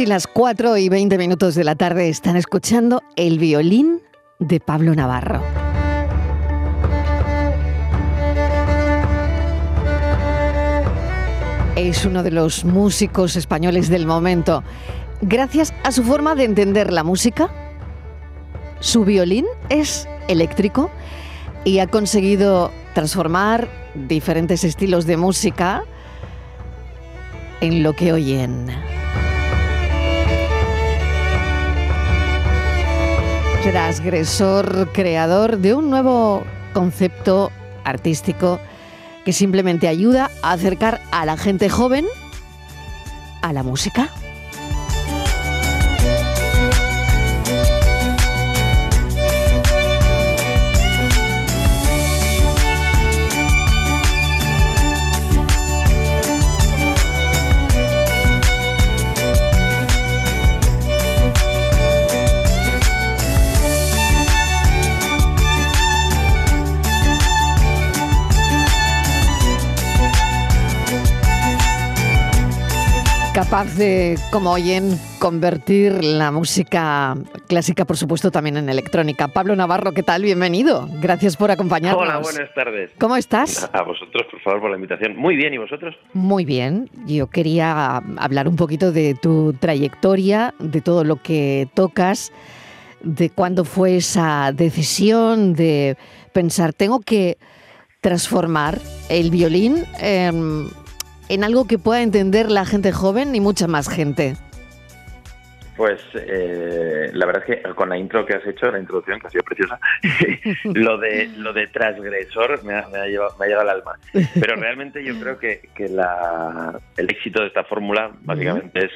Casi las 4 y 20 minutos de la tarde están escuchando el violín de Pablo Navarro. Es uno de los músicos españoles del momento. Gracias a su forma de entender la música, su violín es eléctrico y ha conseguido transformar diferentes estilos de música en lo que oyen. Transgresor, creador de un nuevo concepto artístico que simplemente ayuda a acercar a la gente joven a la música. Capaz de, como oyen, convertir la música clásica, por supuesto, también en electrónica. Pablo Navarro, ¿qué tal? Bienvenido. Gracias por acompañarnos. Hola, buenas tardes. ¿Cómo estás? A vosotros, por favor, por la invitación. Muy bien, ¿y vosotros? Muy bien. Yo quería hablar un poquito de tu trayectoria, de todo lo que tocas, de cuándo fue esa decisión de pensar, tengo que transformar el violín en algo que pueda entender la gente joven y mucha más gente? Pues eh, la verdad es que con la intro que has hecho, la introducción que ha sido preciosa, lo de lo de transgresor me ha, llevado, me ha llegado al alma. Pero realmente yo creo que, que la, el éxito de esta fórmula básicamente es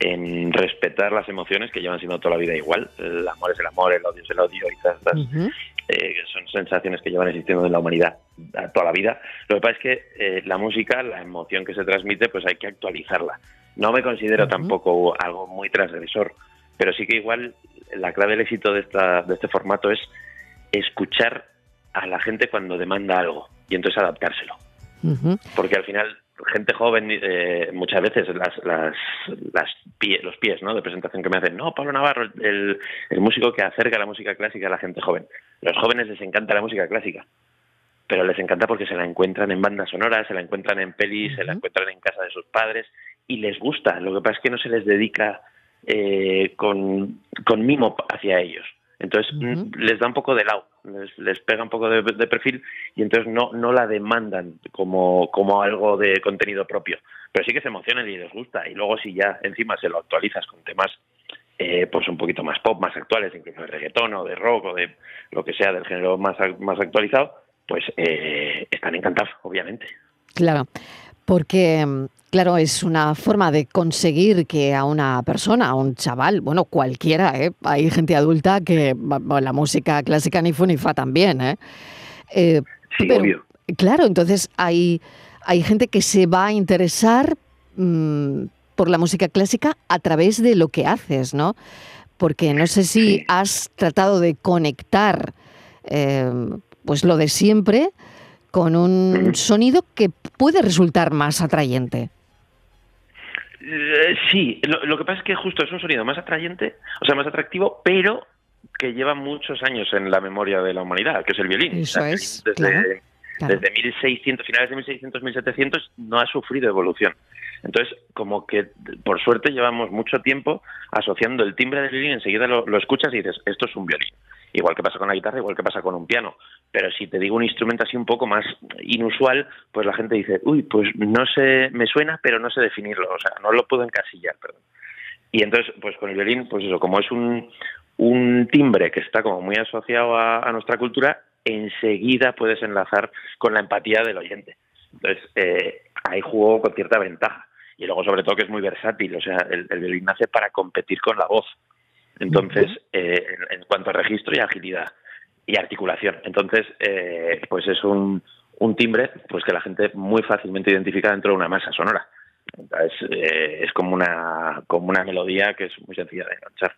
en respetar las emociones que llevan siendo toda la vida igual. El amor es el amor, el odio es el odio y todas estas eh, son sensaciones que llevan existiendo en la humanidad toda la vida. Lo que pasa es que eh, la música, la emoción que se transmite, pues hay que actualizarla. No me considero tampoco algo muy transgresor, pero sí que igual la clave del éxito de, esta, de este formato es escuchar a la gente cuando demanda algo y entonces adaptárselo. Porque al final gente joven eh, muchas veces las, las, las los pies ¿no? de presentación que me hacen no Pablo Navarro el, el músico que acerca la música clásica a la gente joven los jóvenes les encanta la música clásica pero les encanta porque se la encuentran en bandas sonoras se la encuentran en pelis se la encuentran en casa de sus padres y les gusta. Lo que pasa es que no se les dedica eh, con, con mimo hacia ellos entonces mm, les da un poco de lado, les, pega un poco de, perfil y entonces no, no la demandan como, como algo de contenido propio. Pero sí que se emocionan y les gusta. Y luego si ya encima se lo actualizas con temas eh, pues un poquito más pop, más actuales, incluso de reggaetón o de rock o de lo que sea del género más, más actualizado, pues eh, están encantados, obviamente. Claro, porque mm, Claro, es una forma de conseguir que a una persona, a un chaval, bueno, cualquiera, ¿eh? hay gente adulta que la música clásica ni fu ni fa también, ¿eh? eh sí, obvio. Claro, entonces hay, hay gente que se va a interesar mm, por la música clásica a través de lo que haces, ¿no? Porque no sé si has tratado de conectar eh, pues lo de siempre con un sonido que puede resultar más atrayente. Eh, sí, lo, que pasa es que justo es un sonido más atrayente, o sea, más atractivo, pero que lleva muchos años en la memoria de la humanidad, que es el violín. Eso es, desde, claro, claro. desde 1600, finales de 1600, 1700, no ha sufrido evolución. Entonces, como que por suerte llevamos mucho tiempo asociando el timbre del violín, enseguida lo, lo escuchas y dices, esto es un violín. Igual que pasa con la guitarra, igual que pasa con un piano. Pero si te digo un instrumento así un poco más inusual, pues la gente dice, uy, pues no sé, me suena, pero no sé definirlo, o sea, no lo puedo encasillar, perdón. Y entonces, pues con el violín, pues eso, como es un, un timbre que está como muy asociado a, a nuestra cultura, enseguida puedes enlazar con la empatía del oyente. Entonces, eh, ahí jugó con cierta ventaja. Y luego, sobre todo, que es muy versátil. O sea, el, el violín nace para competir con la voz. Entonces, eh, en, en, cuanto a registro y agilidad y articulación. Entonces, eh, pues es un, un, timbre pues que la gente muy fácilmente identifica dentro de una masa sonora. Eh, es como una, como una melodía que es muy sencilla de enganchar.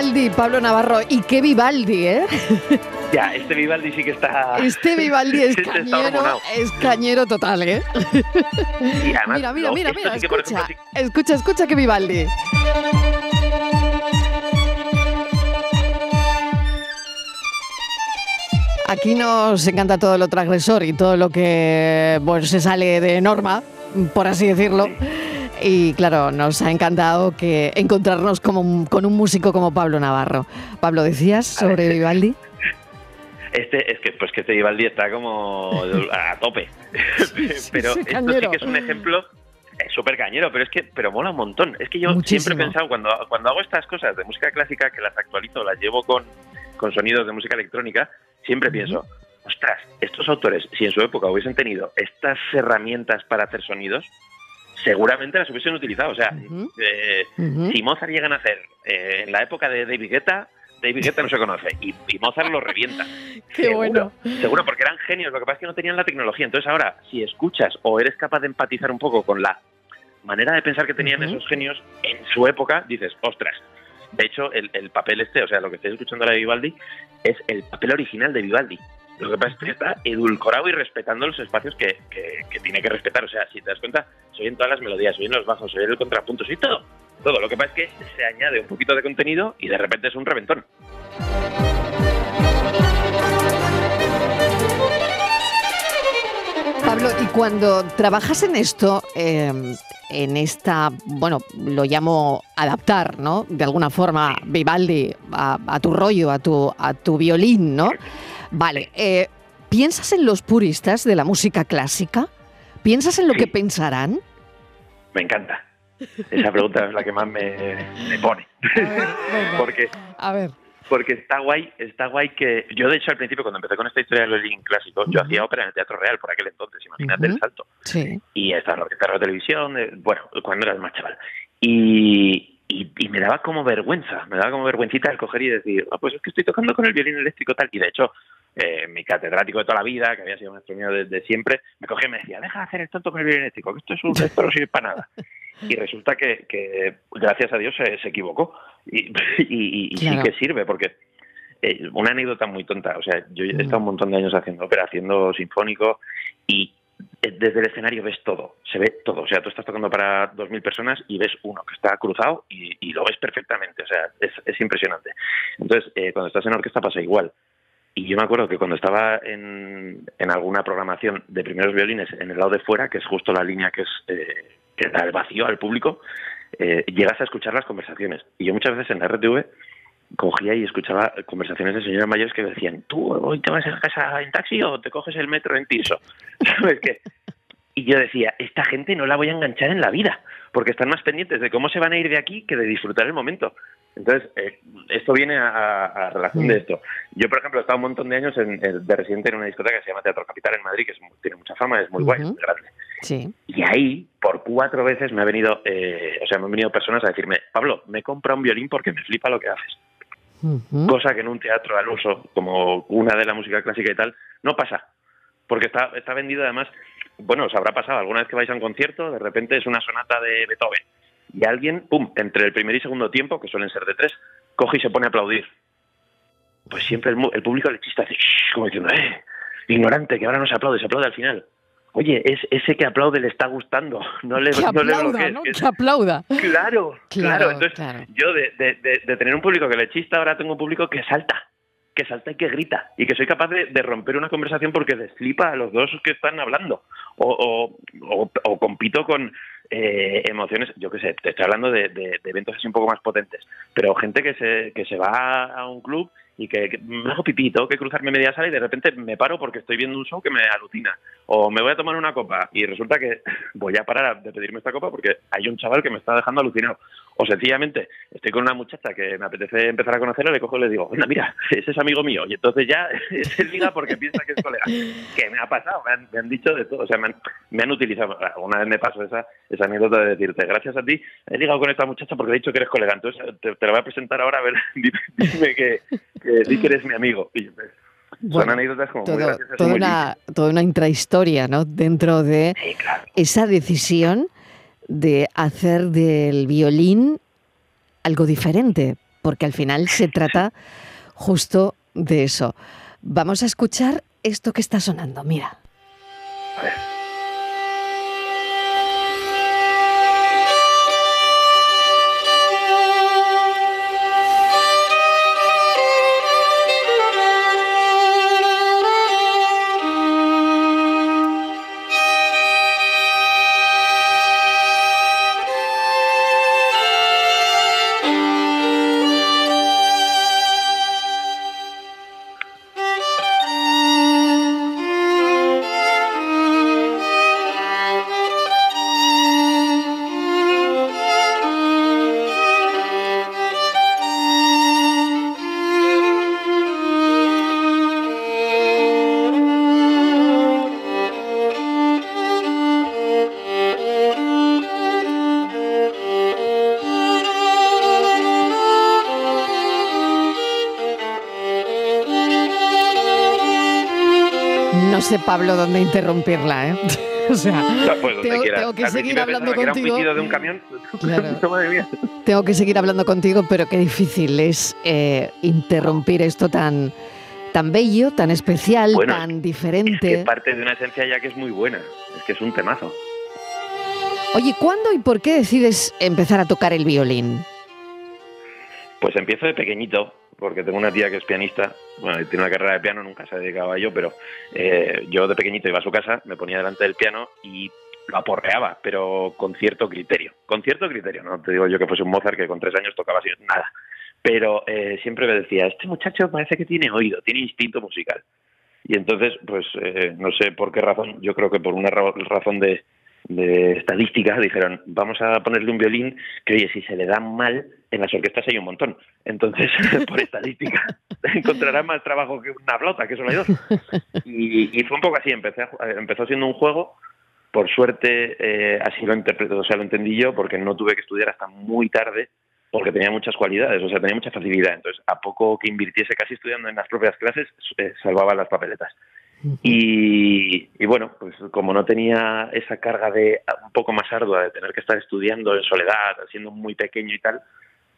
Vivaldi, Pablo Navarro. ¿Y qué Vivaldi, eh? Ya, este Vivaldi sí que está. Este Vivaldi es cañero, es cañero total, ¿eh? Y además, mira, mira, no, mira, mira, sí escucha, ejemplo, sí- escucha, escucha que Vivaldi. Aquí nos encanta todo lo transgresor y todo lo que bueno, se sale de norma, por así decirlo. Y claro, nos ha encantado que encontrarnos como un- con un músico como Pablo Navarro. Pablo, ¿decías sobre Vivaldi? Este, es que, pues que este Vivaldi está como a tope. pero sí, esto sí que es un ejemplo es súper cañero, pero es que, pero mola un montón. Es que yo Muchísimo. siempre he pensado, cuando, cuando hago estas cosas de música clásica, que las actualizo, las llevo con, con sonidos de música electrónica, siempre pienso, ostras, estos autores, si en su época hubiesen tenido estas herramientas para hacer sonidos, seguramente las hubiesen utilizado. O sea, eh, si Mozart llega a nacer eh, en la época de David Guetta, David Guetta no se conoce y, y Mozart lo revienta. Qué Seguro, bueno. Seguro, porque eran genios, lo que pasa es que no tenían la tecnología. Entonces ahora, si escuchas o eres capaz de empatizar un poco con la manera de pensar que tenían esos genios en su época, dices, ostras. De hecho, el, el papel este, o sea, lo que estáis escuchando ahora de Vivaldi, es el papel original de Vivaldi. Lo que pasa es que está edulcorado y respetando los espacios que, que- que tiene que respetar. O sea, si te das cuenta, se oyen todas las melodías, se oyen los bajos, se oyen el contrapunto, sí, todo. Todo. Lo que pasa es que se añade un poquito de contenido y de repente es un reventón. Pablo, y cuando trabajas en esto, eh, en esta, bueno, lo llamo adaptar, ¿no? De alguna forma, Vivaldi, a, a tu rollo, a tu, a tu violín, ¿no? Vale, eh, ¿piensas en los puristas de la música clásica? ¿Piensas en lo Sí. que pensarán? Me encanta. Esa pregunta es la que más me, me pone. porque, A ver. porque está guay, está guay que. Yo, de hecho, al principio, cuando empecé con esta historia del violín clásico, yo Ujú. hacía ópera en el Teatro Real por aquel entonces, imagínate el salto. Sí. Y estaba en la de televisión, bueno, cuando eras más chaval. Y, y, me daba como vergüenza, me daba como vergüencita el coger y decir, ah, pues es que estoy tocando con el violín eléctrico tal. Y de hecho, eh, mi catedrático de toda la vida, que había sido maestro mío desde siempre, me cogía y me decía, deja de hacer el tonto con el violín eléctrico, que esto, es un, esto no sirve para nada. Y resulta que, que gracias a Dios, se, se equivocó. Y, y- y Claro. sí que sirve, porque eh, una anécdota muy tonta. O sea, yo he estado un montón de años haciendo ópera, haciendo sinfónico, y desde el escenario ves todo, se ve todo. O sea, tú estás tocando para 2.000 personas y ves uno que está cruzado y, y lo ves perfectamente. O sea, es, es impresionante. Entonces, eh, cuando estás en orquesta pasa igual. Y yo me acuerdo que cuando estaba en, en alguna programación de primeros violines en el lado de fuera, que es justo la línea que es eh, que da el vacío al público, eh, llegas a escuchar las conversaciones. Y yo muchas veces en la RTV cogía y escuchaba conversaciones de señoras mayores que decían, tú hoy te vas a casa en taxi o te coges el metro en Tirso. ¿Sabes qué? Y yo decía, esta gente no la voy a enganchar en la vida, porque están más pendientes de cómo se van a ir de aquí que de disfrutar el momento. Entonces, eh, esto viene a, relación de mm. esto. Yo, por ejemplo, he estado un montón de años en, de residente en una discoteca que se llama Teatro Capital en Madrid, que tiene mucha fama, es muy guay, es muy grande. Sí. Y ahí, por cuatro veces me ha venido, eh, o sea, me han venido personas a decirme, Pablo, me compra un violín porque me flipa lo que haces. Cosa que en un teatro al uso, como una de la música clásica y tal, no pasa. Porque está, está vendido además, bueno, os habrá pasado alguna vez que vais a un concierto, de repente es una sonata de Beethoven y alguien, pum, entre el primer y segundo tiempo, que suelen ser de tres, coge y se pone a aplaudir. Pues siempre el, público le chista, hace, como diciendo, eh, ignorante, que ahora no se aplaude, se aplaude al final. Oye, es, ese que aplaude le está gustando, no le, que aplauda, ¿no? Que aplauda. Claro, claro. Entonces, yo de, de, tener un público que le chista, ahora tengo un público que salta, que salta y que grita, y que soy capaz de, romper una conversación porque desflipa a los dos que están hablando. O, o, o compito con, eh, emociones, yo qué sé, te estoy hablando de, de, eventos así un poco más potentes, pero gente que se, que se va a un club y que, me hago pipí, tengo que cruzarme media sala y de repente me paro porque estoy viendo un show que me alucina. O me voy a tomar una copa y resulta que voy a parar de pedirme esta copa porque hay un chaval que me está dejando alucinado. O sencillamente estoy con una muchacha que me apetece empezar a conocerla, le cojo y le digo, anda, mira, ese es amigo mío. Y entonces ya se liga porque piensa que es colega. ¿Qué me ha pasado? Me han, dicho de todo. O sea, me han, utilizado. Una vez me pasó esa, esa anécdota de decirte, gracias a ti he ligado con esta muchacha porque he dicho que eres colega. Entonces te, la voy a presentar ahora, a ver, dime que, que, que eres mi amigo. Y son anécdotas como muy toda, una, toda una intrahistoria, ¿no? Dentro de esa decisión de hacer del violín algo diferente, porque al final se trata justo de eso. Vamos a escuchar esto que está sonando, mira. Sé, Pablo, dónde interrumpirla, ¿eh? O sea, pues tengo, que seguir hablando contigo. de un camión. tengo que seguir hablando contigo, pero qué difícil es eh, interrumpir esto tan, tan bello, tan especial, tan diferente. Es que parte de una esencia ya que es muy buena. Es que es un temazo. Oye, ¿cuándo y por qué decides empezar a tocar el violín? Pues empiezo de pequeñito porque tengo una tía que es pianista, bueno, tiene una carrera de piano, nunca se ha dedicado a ello, pero eh, yo de pequeñito iba a su casa, me ponía delante del piano y lo aporreaba, pero con cierto criterio. Con cierto criterio, no te digo yo que fuese un Mozart que con tres años tocaba así, nada. Pero eh, siempre me decía, este muchacho parece que tiene oído, tiene instinto musical. Y entonces, pues eh, no sé por qué razón, yo creo que por una razón de, de estadística dijeron, vamos a ponerle un violín que, oye, si se le da mal, en las orquestas hay un montón. Entonces, por estadística, encontrará más trabajo que una flota, que solo hay dos. Y, fue un poco así, empecé, empezó siendo un juego, por suerte eh, así lo interpreto, o sea, lo entendí yo, porque no tuve que estudiar hasta muy tarde, porque tenía muchas cualidades, o sea, tenía mucha facilidad. Entonces, a poco que invirtiese casi estudiando en las propias clases, eh, salvaba las papeletas. Y, bueno, pues como no tenía esa carga de un poco más ardua de tener que estar estudiando en soledad, siendo muy pequeño y tal,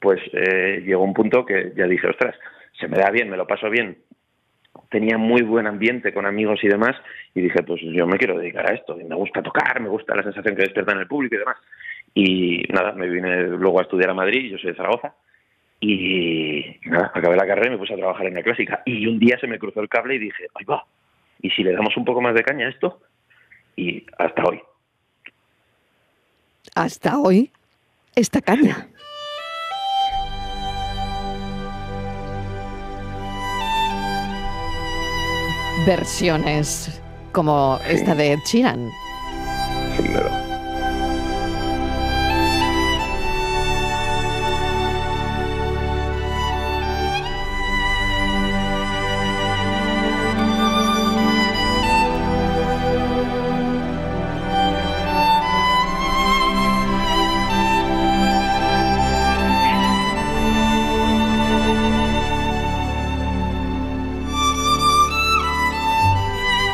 pues eh, llegó un punto que ya dije, ostras, se me da bien, me lo paso bien. Tenía muy buen ambiente con amigos y demás, y dije, pues yo me quiero dedicar a esto, me gusta tocar, me gusta la sensación que despierta en el público y demás. Y nada, me vine luego a estudiar a Madrid, yo soy de Zaragoza, y nada, acabé la carrera y me puse a trabajar en la clásica. Y un día se me cruzó el cable y dije, ay va, y si le damos un poco más de caña a esto, y hasta hoy. Hasta hoy, esta caña. Versiones como esta de Ed Sheeran.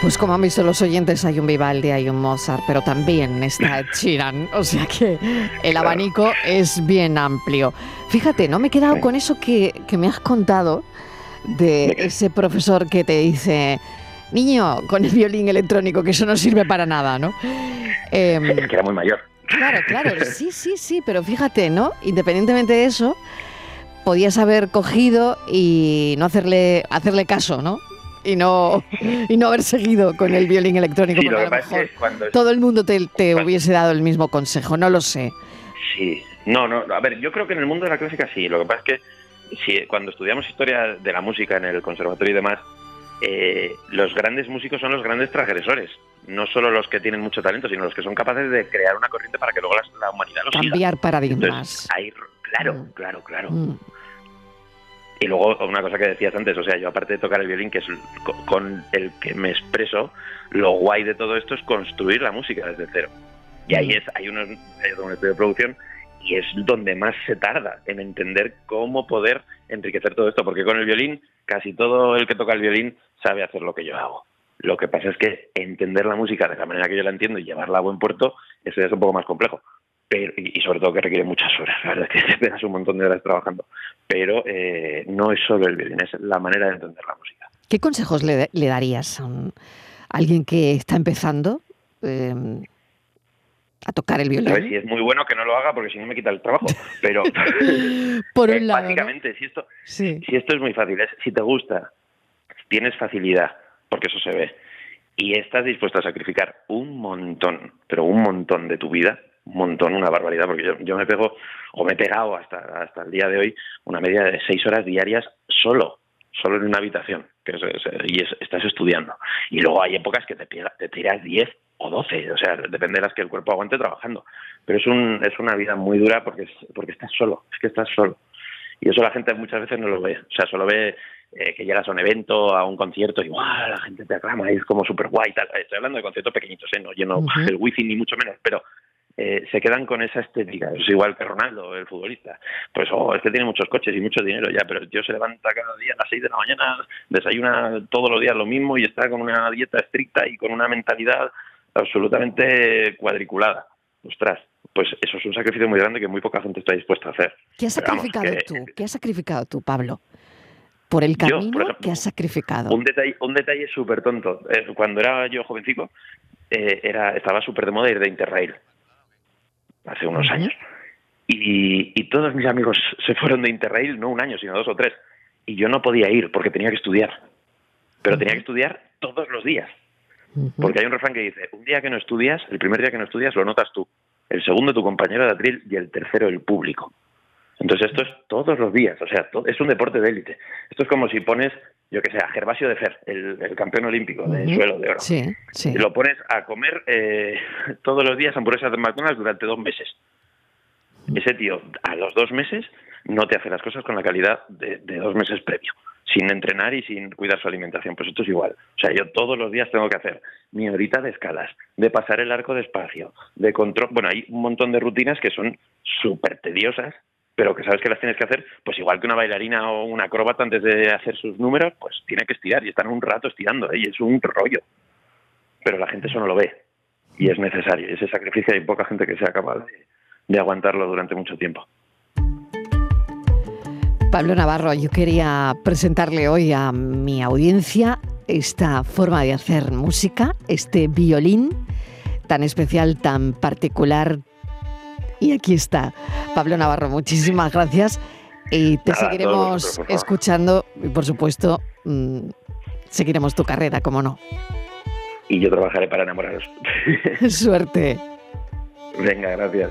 Pues como han visto los oyentes, hay un Vivaldi, hay un Mozart, pero también está Sheeran. O sea que el abanico es bien amplio. Fíjate, no me he quedado con eso que, que me has contado de ese profesor que te dice, niño, con el violín electrónico, que eso no sirve para nada, ¿no? Em, es que era muy mayor. Claro, claro, sí, sí, sí, pero fíjate, ¿no? Independientemente de eso, podías haber cogido y no hacerle, hacerle caso, ¿no? Y no, y no haber seguido con el violín electrónico, porque a lo mejor todo el mundo te, te hubiese dado el mismo consejo, no lo sé. Sí, no, no, a ver, yo creo que en el mundo de la clásica sí, lo que pasa es que si, cuando estudiamos historia de la música en el conservatorio y demás, eh, los grandes músicos son los grandes transgresores, no solo los que tienen mucho talento, sino los que son capaces de crear una corriente para que luego la, humanidad los Cambiar paradigmas. claro, mm. claro, claro. Mm. Y luego una cosa que decías antes, o sea, yo aparte de tocar el violín, que es con el que me expreso, lo guay de todo esto es construir la música desde cero. Y ahí mm. es, hay unos, hay un estudio de producción y es donde más se tarda en entender cómo poder enriquecer todo esto, porque con el violín casi todo el que toca el violín sabe hacer lo que yo hago. Lo que pasa es que entender la música de la manera que yo la entiendo y llevarla a buen puerto, eso es un poco más complejo. Pero, y sobre todo que requiere muchas horas, la verdad es que te un montón de horas trabajando. Pero eh, no es solo el violín, es la manera de entender la música. ¿Qué consejos le, darías a, alguien que está empezando? Eh, a tocar el violín. Ver, si es muy bueno que no lo haga porque si no me quita el trabajo. Pero Por un eh, lado, básicamente, si, esto, si esto es muy fácil, es, si te gusta, tienes facilidad, porque eso se ve, y estás dispuesto a sacrificar un montón, pero un montón de tu vida, un montón, una barbaridad, porque yo, yo me pego, o me he pegado hasta, hasta el día de hoy, una media de seis horas diarias solo, solo en una habitación, que y estás estudiando. Y luego hay épocas que te, te tiras diez o 12, o sea, depende de las que el cuerpo aguante trabajando. Pero es, un, es una vida muy dura porque, porque estás solo, es que estás solo. Y eso la gente muchas veces no lo ve, o sea, solo ve eh, que llegas a un evento, a un concierto y ¡guau! la gente te aclama y es como súper guay. Tal. Estoy hablando de conciertos pequeñitos, ¿eh? no lleno el wifi ni mucho menos, pero eh, se quedan con esa estética. Es igual que Ronaldo, el futbolista. Pues, oh, es que tiene muchos coches y mucho dinero ya, pero el tío se levanta cada día a las 6 de la mañana, desayuna todos los días lo mismo y está con una dieta estricta y con una mentalidad absolutamente cuadriculada. Ostras, pues eso es un sacrificio muy grande que muy poca gente está dispuesta a hacer. ¿Qué has sacrificado tú? ¿Qué has sacrificado tú, Pablo? Por el camino que has sacrificado. Un detalle, un detalle súper tonto. Eh, cuando era yo jovencico, eh, era, estaba súper de moda ir de Interrail. Hace unos años. Y, y, todos mis amigos se fueron de Interrail, no un año, sino dos o tres. Y yo no podía ir porque tenía que estudiar. Pero tenía que estudiar todos los días. Porque hay un refrán que dice, un día que no estudias, el primer día que no estudias lo notas tú, el segundo tu compañero de atril y el tercero el público. Entonces esto es todos los días, o sea, es un deporte de élite. Esto es como si pones, yo que sé, a Gervasio de Fer, el, campeón olímpico de suelo de oro. Sí, sí. Y lo pones a comer eh, todos los días hamburguesas de McDonald's durante dos meses. Ese tío, a los dos meses, no te hace las cosas con la calidad de dos meses previo sin entrenar y sin cuidar su alimentación. Pues esto es igual. O sea, yo todos los días tengo que hacer mi horita de escalas, de pasar el arco despacio, de control. Bueno, hay un montón de rutinas que son súper tediosas, pero que sabes que las tienes que hacer, pues igual que una bailarina o una acróbata antes de hacer sus números, pues tiene que estirar y están un rato estirando, ¿eh? y es un rollo. Pero la gente eso no lo ve y es necesario. Ese sacrificio hay poca gente que sea capaz de aguantarlo durante mucho tiempo. Pablo Navarro, yo quería presentarle hoy a mi audiencia esta forma de hacer música, este violín tan especial, tan particular. Y aquí está. Pablo Navarro, muchísimas gracias. Y te seguiremos escuchando y, por supuesto, mm, seguiremos tu carrera, como no. Y yo trabajaré para enamoraros. Suerte. Venga, gracias.